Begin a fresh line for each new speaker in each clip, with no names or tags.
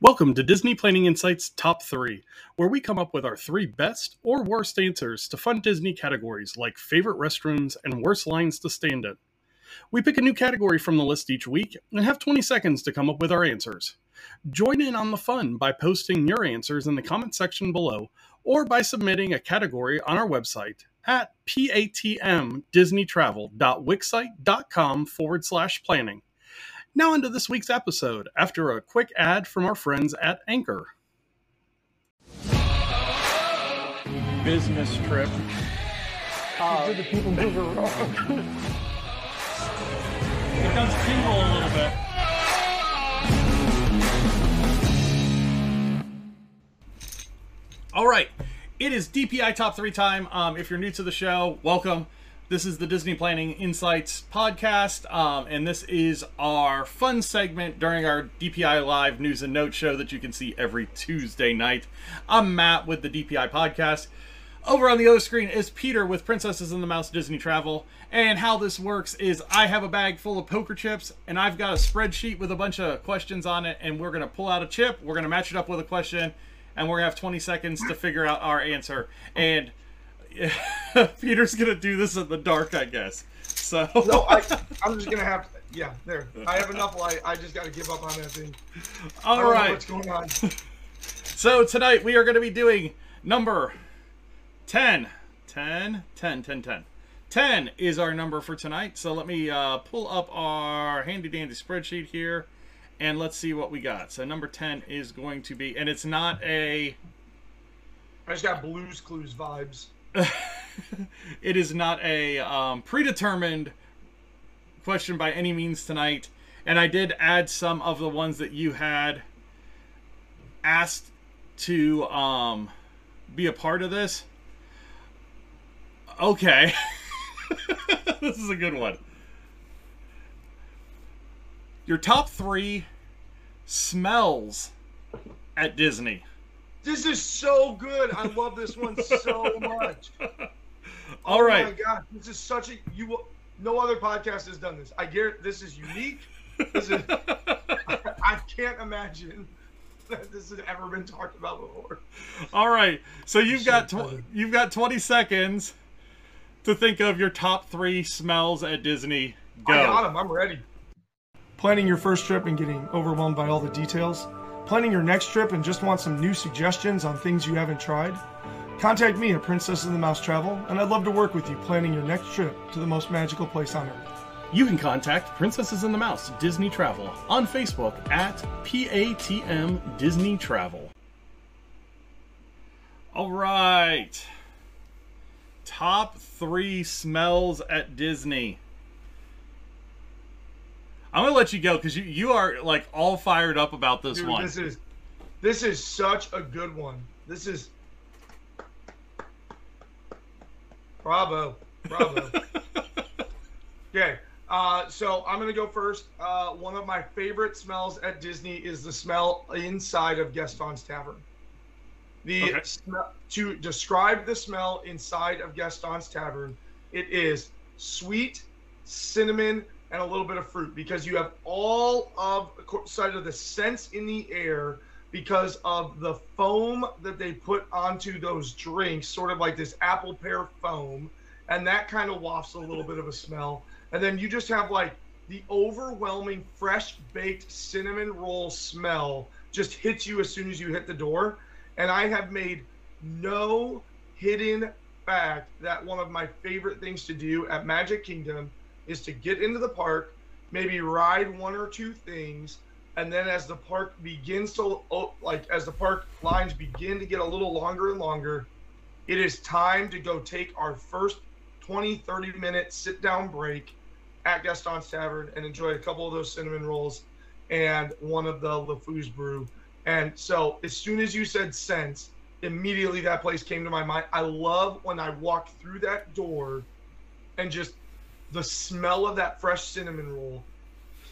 Welcome to Disney Planning Insights Top 3, where we come up with our three best or worst answers to fun Disney categories like favorite restrooms and worst lines to stand in. We pick a new category from the list each week and have 20 seconds to come up with our answers. Join in on the fun by posting your answers in the comment section below or by submitting a category on our website at patmdisneytravel.wixsite.com forward slash planning. Now, into this week's episode after a quick ad from our friends at Anchor. Business trip.
Uh, Did the people move around?
It does tingle a little bit. All right. It is DPI Top 3 time. Um, if you're new to the show, welcome. This is the Disney Planning Insights podcast, um, and this is our fun segment during our DPI Live news and notes show that you can see every Tuesday night. I'm Matt with the DPI podcast. Over on the other screen is Peter with Princesses and the Mouse Disney Travel. And how this works is I have a bag full of poker chips, and I've got a spreadsheet with a bunch of questions on it, and we're going to pull out a chip, we're going to match it up with a question, and we're going to have 20 seconds to figure out our answer. And Peter's gonna do this in the dark, I guess. So
no, I, I'm just gonna have to. Yeah, there. I have enough light. I just got to give up on that thing.
All right.
what's going on?
so tonight we are to be doing number 10. 10, 10, 10, 10. 10 is our number for tonight. So let me uh, pull up our handy dandy spreadsheet here and let's see what we got. So number 10 is going to be, and it's not a.
I just got Blues Clues vibes.
it is not a um, predetermined question by any means tonight. And I did add some of the ones that you had asked to um, be a part of this. Okay. this is a good one. Your top three smells at Disney.
This is so good. I love this one so much.
All right.
Oh my god, this is such a you. will No other podcast has done this. I get this is unique. This is. I, I can't imagine that this has ever been talked about before.
All right, so you've got tw- you've got twenty seconds to think of your top three smells at Disney. Go.
I got them. I'm ready.
Planning your first trip and getting overwhelmed by all the details Planning your next trip and just want some new suggestions on things you haven't tried? Contact me at Princess of the Mouse Travel, and I'd love to work with you planning your next trip to the most magical place on earth.
You can contact Princesses and the Mouse Disney Travel on Facebook at PATM Disney Travel. All right. Top three smells at Disney. I'm gonna let you go because you you are like all fired up about this
Dude,
one.
This is this is such a good one. This is bravo, bravo. okay, uh, so I'm gonna go first. Uh, one of my favorite smells at Disney is the smell inside of Gaston's Tavern. The
Okay.
sm- to describe the smell inside of Gaston's Tavern, it is sweet, cinnamon, and a little bit of fruit because you have all of side of the scents in the air because of the foam that they put onto those drinks, sort of like this apple pear foam, and that kind of wafts a little bit of a smell. And then you just have like the overwhelming fresh baked cinnamon roll smell just hits you as soon as you hit the door. And I have made no hidden fact that one of my favorite things to do at Magic Kingdom is to get into the park, maybe ride one or two things, and then as the park begins to oh, like as the park lines begin to get a little longer and longer, it is time to go take our first 20 30 minute sit down break at Gaston's Tavern and enjoy a couple of those cinnamon rolls and one of the LeFou's brew. And so as soon as you said sense, immediately that place came to my mind. I love when I walk through that door and just the smell of that fresh cinnamon roll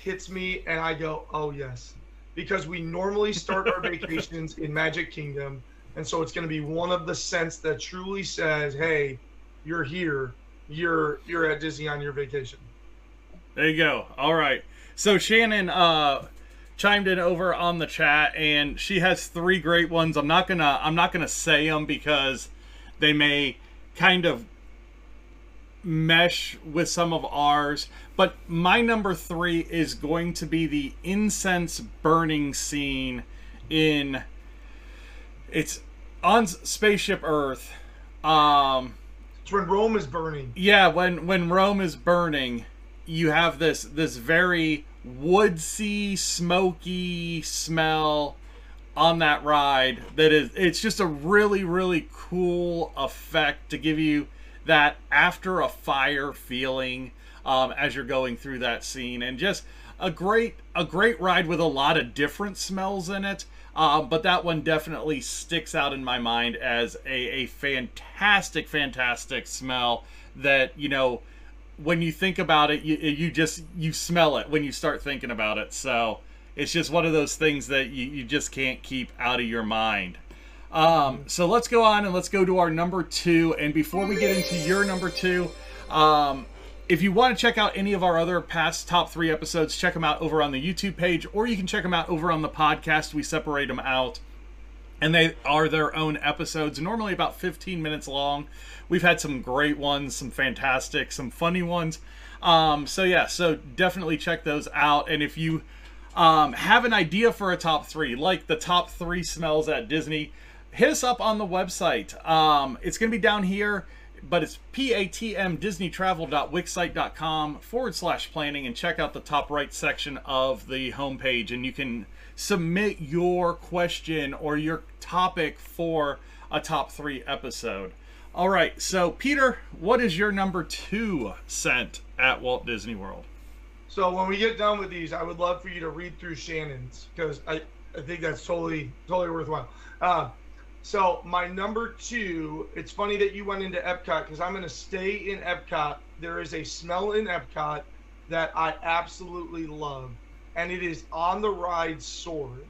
hits me and I go, "Oh yes." Because we normally start our vacations in Magic Kingdom, and so it's going to be one of the scents that truly says, "Hey, you're here. You're you're at Disney on your vacation."
There you go. All right. So Shannon, uh, chimed in over on the chat, and she has three great ones. I'm not gonna I'm not gonna say them because they may kind of mesh with some of ours. But my number three is going to be the incense burning scene in it's on spaceship Earth. Um,
it's when Rome is burning.
Yeah, when when Rome is burning, you have this this very woodsy, smoky smell on that ride that is it's just a really really cool effect to give you that after a fire feeling um, as you're going through that scene and just a great a great ride with a lot of different smells in it. Uh, but that one definitely sticks out in my mind as a, a fantastic fantastic smell that you know when you think about it you, you just you smell it when you start thinking about it. So it's just one of those things that you, you just can't keep out of your mind um, so let's go on and let's go to our number two. And before we get into your number two, um, if you want to check out any of our other past top three episodes, check them out over on the YouTube page, or you can check them out over on the podcast. We separate them out, and they are their own episodes, normally about 15 minutes long. We've had some great ones, some fantastic, some funny ones. Um, so, yeah, so definitely check those out. And if you um, have an idea for a top three, like the top three smells at Disney, hit us up on the website. Um, it's going to be down here, but it's patmdisneytravel.wixsite.com forward slash planning and check out the top right section of the homepage and you can submit your question or your topic for a top three episode. All right, so Peter, what is your number two scent at Walt Disney World?
So when we get done with these, I would love for you to read through Shannon's because I, I think that's totally totally worthwhile. Uh, so my number two, it's funny that you went into Epcot because I'm going to stay in Epcot. There is a smell in Epcot that I absolutely love, and it is on the ride Soarin'.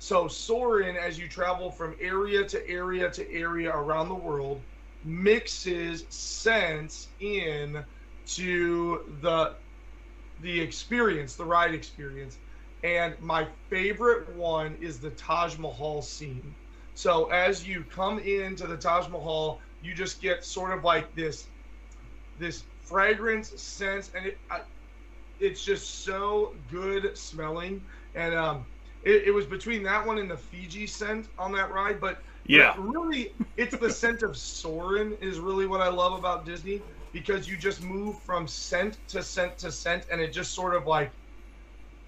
So Soarin', as you travel from area to area to area around the world, mixes scents in to the the experience, the ride experience. And my favorite one is the Taj Mahal scene so as you come into the Taj Mahal, you just get sort of like this this fragrance sense, and it I, it's just so good smelling. And um, it, it, was between that one and the Fiji scent on that ride, but
yeah,
really, it's the scent of Soarin' is really what I love about Disney because you just move from scent to scent to scent, and it just sort of like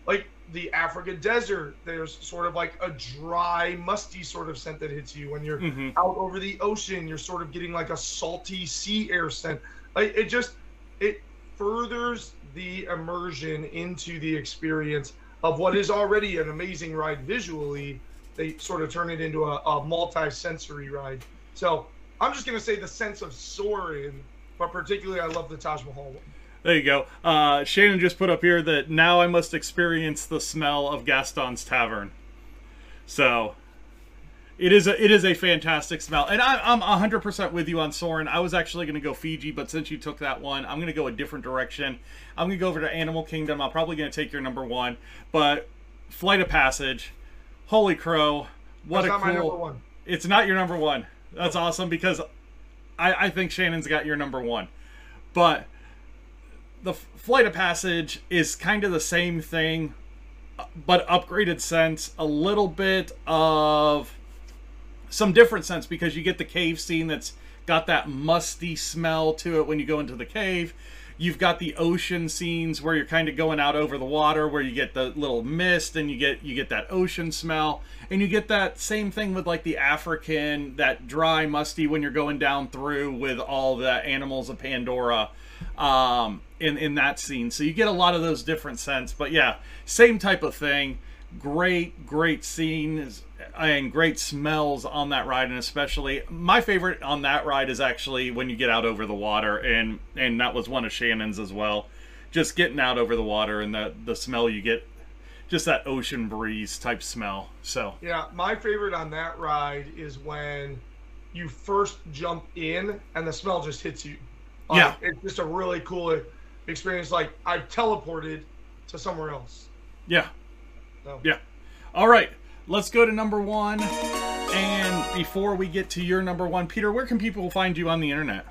like the Africa desert, there's sort of like a dry, musty sort of scent that hits you. When you're mm-hmm. out over the ocean, you're sort of getting like a salty sea air scent. Like it just it furthers the immersion into the experience of what is already an amazing ride visually. They sort of turn it into a, a multi-sensory ride. So I'm just gonna say the sense of Soarin', but particularly I love the Taj Mahal one.
There you go. Uh, Shannon just put up here that now I must experience the smell of Gaston's Tavern. So it is a it is a fantastic smell, and I, I'm 100 percent with you on Soarin'. I was actually going to go Fiji, but since you took that one, I'm going to go a different direction. I'm going to go over to Animal Kingdom. I'm probably going to take your number one, but Flight of Passage, Holy Crow, what
That's
a cool! It's not your number one. That's awesome because I, I think Shannon's got your number one, but the Flight of Passage is kind of the same thing, but upgraded sense. A little bit of some different sense because you get the cave scene that's got that musty smell to it when you go into the cave. You've got the ocean scenes where you're kind of going out over the water, where you get the little mist and you get you get that ocean smell, and you get that same thing with like the African, that dry musty when you're going down through with all the animals of Pandora um, in in that scene. So you get a lot of those different scents. But yeah, same type of thing. Great, great scenes and great smells on that ride, and especially my favorite on that ride is actually when you get out over the water, and and that was one of Shannon's as well. Just getting out over the water and the the smell you get, just that ocean breeze type smell. So
yeah, my favorite on that ride is when you first jump in and the smell just hits you
yeah,
it's just a really cool experience. Like I've teleported to somewhere else.
Yeah,
So.
Yeah. All right. Let's go to number one. And before we get to your number one, Peter, where can people find you on the internet?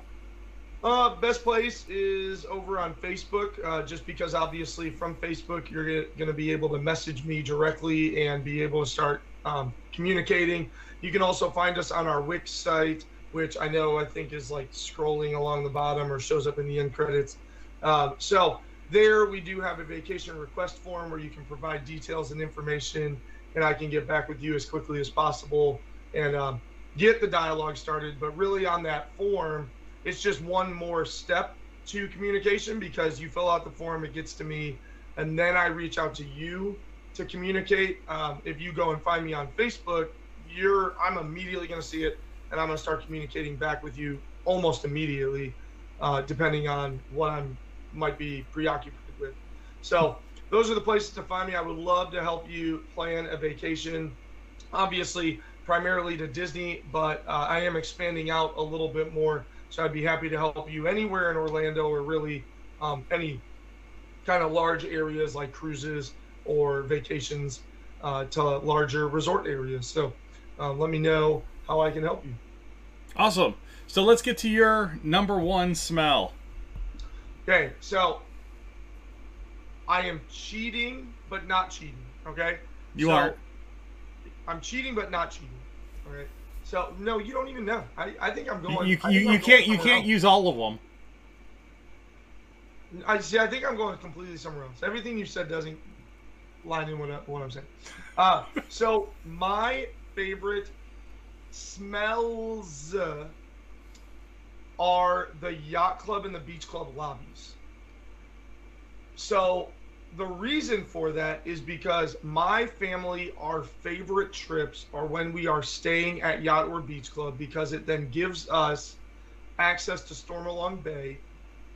Uh, best place is over on Facebook, uh, just because obviously from Facebook you're going to be able to message me directly and be able to start um, communicating. You can also find us on our Wix site, which I know I think is like scrolling along the bottom or shows up in the end credits. Um, so there we do have a vacation request form where you can provide details and information, and I can get back with you as quickly as possible and um, get the dialogue started. But really on that form it's just one more step to communication because you fill out the form, it gets to me, and then I reach out to you to communicate. Um, if you go and find me on Facebook, you're I'm immediately going to see it, and I'm going to start communicating back with you almost immediately, uh, depending on what I'm might be preoccupied with. So those are the places to find me. I would love to help you plan a vacation. Obviously, primarily to Disney, but uh, I am expanding out a little bit more so I'd be happy to help you anywhere in Orlando or really um, any kind of large areas like cruises or vacations uh, to larger resort areas. So uh, let me know how I can help you.
Awesome. So let's get to your number one smell.
Okay, so I am cheating, but not cheating. Okay,
you
so
are.
I'm cheating, but not cheating. All right. So no, you don't even know. I, I think I'm going.
You you, you can't you can't else. use all of them.
I see. I think I'm going completely somewhere else. Everything you said doesn't line in with what I'm saying. Uh, so my favorite smells are the yacht club and the beach club lobbies. So the reason for that is because my family, our favorite trips are when we are staying at Yacht or Beach Club because it then gives us access to Stormalong Bay.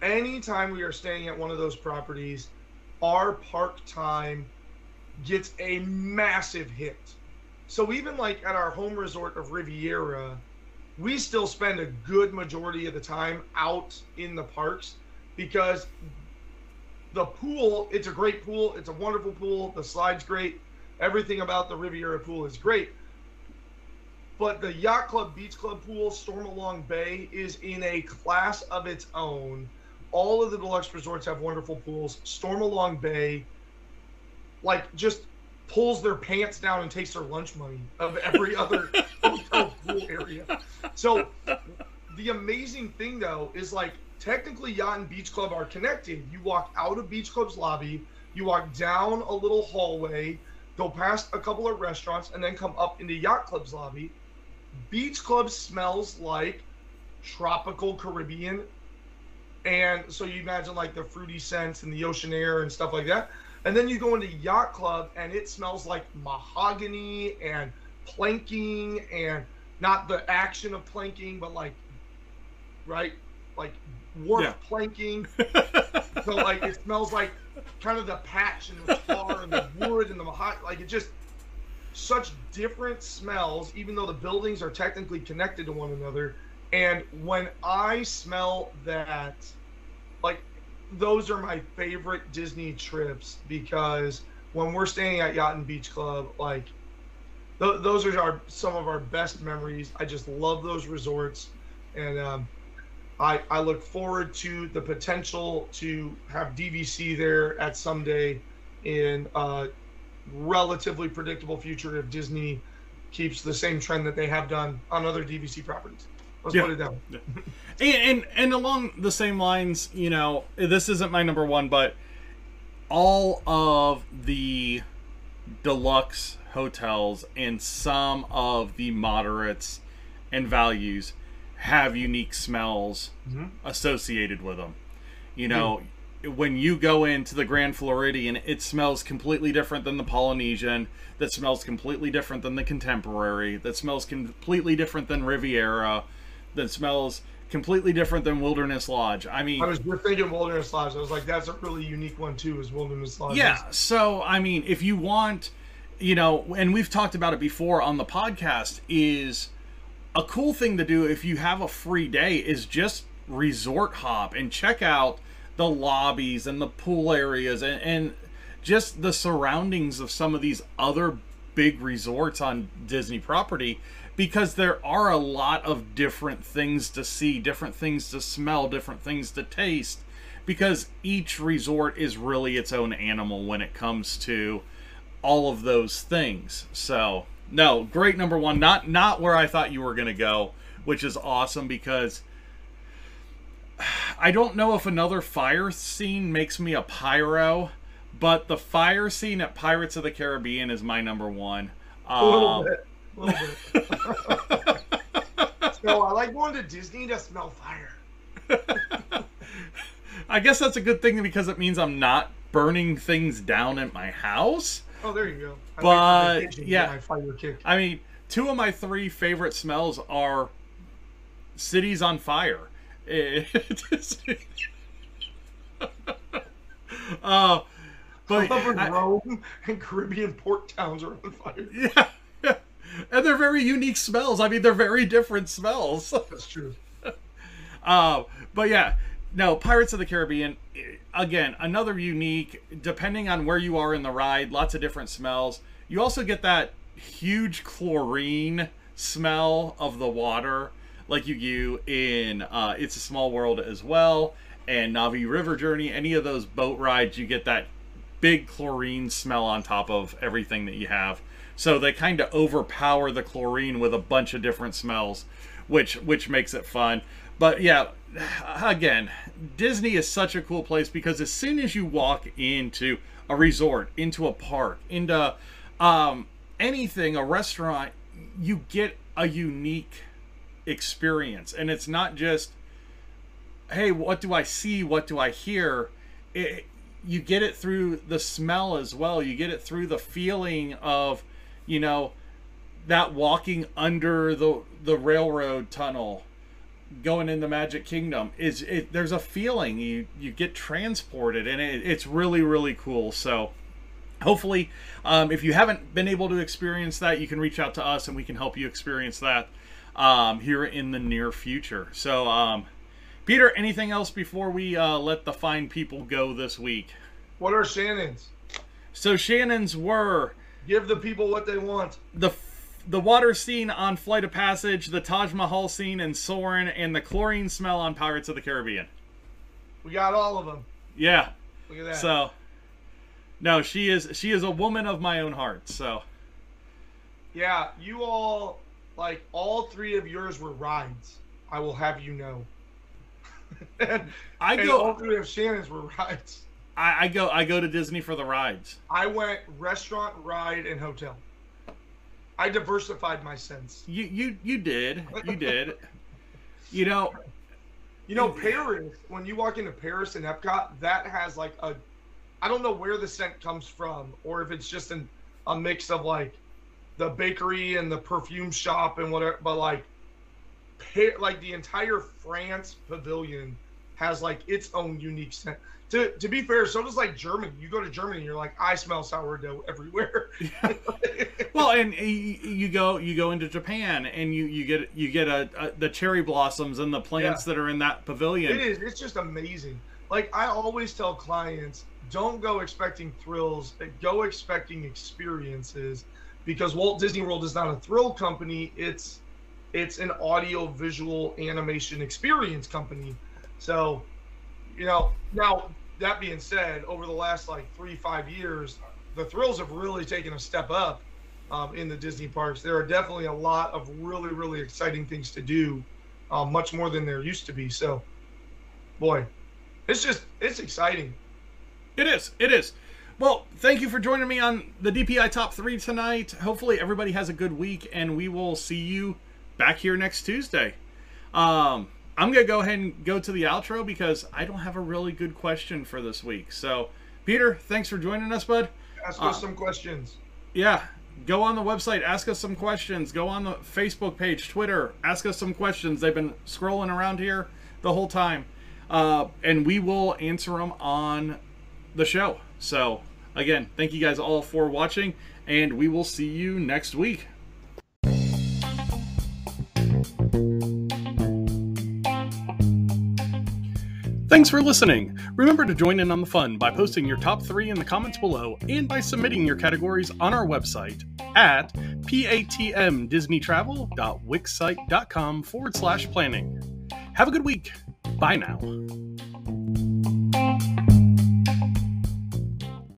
Anytime we are staying at one of those properties, our park time gets a massive hit. So even like at our home resort of Riviera, we still spend a good majority of the time out in the parks because the pool, it's a great pool. It's a wonderful pool. The slide's great. Everything about the Riviera pool is great. But the Yacht Club Beach Club pool, Stormalong Bay, is in a class of its own. All of the deluxe resorts have wonderful pools. Stormalong Bay, like, just pulls their pants down and takes their lunch money of every other pool area. So the amazing thing though is like technically yacht and beach club are connected. You walk out of beach club's lobby you walk down a little hallway go past a couple of restaurants and then come up into yacht club's lobby. Beach club smells like tropical caribbean and so you imagine like the fruity scents and the ocean air and stuff like that. And then you go into yacht club and it smells like mahogany and planking and not the action of planking but like right like wharf yeah. planking. so like it smells like kind of the patch and the tar and the wood and the mahogany. Like it just such different smells, even though the buildings are technically connected to one another. And when I smell that, like those are my favorite Disney trips because when we're staying at Yacht and Beach Club, like th- those are our some of our best memories. I just love those resorts, and um, I, I look forward to the potential to have DVC there at someday in a relatively predictable future if Disney keeps the same trend that they have done on other DVC properties. Let's yeah. put it down.
Yeah. and, and and along the same lines, you know, this isn't my number one, but all of the deluxe hotels and some of the moderates and values have unique smells mm-hmm. associated with them. You know, mm. when you go into the Grand Floridian, it smells completely different than the Polynesian, that smells completely different than the Contemporary, that smells completely different than Riviera, that smells completely different than Wilderness Lodge. I mean,
I was thinking Wilderness Lodge. I was like, that's a really unique one too, is Wilderness Lodge.
Yeah. So, I mean, if you want, you know, and we've talked about it before on the podcast, is a cool thing to do if you have a free day is just resort hop and check out the lobbies and the pool areas and, and just the surroundings of some of these other big resorts on Disney property because there are a lot of different things to see, different things to smell, different things to taste because each resort is really its own animal when it comes to all of those things. So, no, great number 1, not not where I thought you were going to go, which is awesome because I don't know if another fire scene makes me a pyro, but the fire scene at Pirates of the Caribbean is my number one.
Um, a little bit. A little bit. so I like going to Disney to smell fire.
I guess that's a good thing because it means I'm not burning things down at my house.
Oh, there you go.
I but yeah, I mean, two of my three favorite smells are cities on fire. uh,
but I, Rome and Caribbean port towns are on fire.
Yeah, and they're very unique smells. I mean, they're very different smells.
That's true.
uh, but yeah, no, Pirates of the Caribbean. Again, another unique. Depending on where you are in the ride, lots of different smells. You also get that huge chlorine smell of the water like you do in uh, It's a Small World as well, and Na'vi River Journey. Any of those boat rides, you get that big chlorine smell on top of everything that you have. So they kind of overpower the chlorine with a bunch of different smells, which which makes it fun. But yeah, again, Disney is such a cool place because as soon as you walk into a resort, into a park, into um, anything, a restaurant, you get a unique experience. And it's not just, hey, what do I see? What do I hear? It, you get it through the smell as well. You get it through the feeling of, you know, that walking under the the railroad tunnel going in the magic kingdom is it there's a feeling you you get transported and it, it's really really cool so hopefully um, if you haven't been able to experience that you can reach out to us and we can help you experience that um, here in the near future. So, um, Peter, anything else before we uh, let the fine people go this week?
What are Shannon's?
So Shannon's were
give the people what they want.
The the water scene on Flight of Passage, the Taj Mahal scene in Soarin', and the chlorine smell on Pirates of the Caribbean.
We got all of them.
Yeah.
Look at that.
So, no, she is she is a woman of my own heart. So.
Yeah, you all like all three of yours were rides. I will have you know. and, I go. all three of Shannon's were rides.
I, I go. I go to Disney for the rides.
I went restaurant, ride, and hotel. I diversified my sense.
You you you did. You did. you know.
You know Paris. When you walk into Paris and Epcot, that has like a. I don't know where the scent comes from, or if it's just an, a mix of like the bakery and the perfume shop and whatever, but like, like the entire France pavilion has like its own unique scent. To, to be fair, so does like Germany. You go to Germany, and you're like, I smell sourdough everywhere.
Yeah. well, and you go you go into Japan, and you you get you get a, a the cherry blossoms and the plants yeah. that are in that pavilion.
It is. It's just amazing. Like I always tell clients, don't go expecting thrills. Go expecting experiences because Walt Disney World is not a thrill company. It's it's an audio visual animation experience company. So, you know, now that being said, over the last like three five years, the thrills have really taken a step up um, in the Disney parks. There are definitely a lot of really really exciting things to do, um, much more than there used to be. So, boy, it's just it's exciting.
It is. It is. Well, thank you for joining me on the DPI Top 3 tonight. Hopefully, everybody has a good week, and we will see you back here next Tuesday. Um, I'm going to go ahead and go to the outro because I don't have a really good question for this week. So, Peter, thanks for joining us, bud.
Ask us uh, some questions.
Yeah. Go on the website, ask us some questions. Go on the Facebook page, Twitter, ask us some questions. They've been scrolling around here the whole time. Uh, and we will answer them on the show. So, Again, thank you guys all for watching, and we will see you next week. Thanks for listening. Remember to join in on the fun by posting your top three in the comments below and by submitting your categories on our website at patmdisneytravel.wixsite.com forward slash planning. Have a good week. Bye now.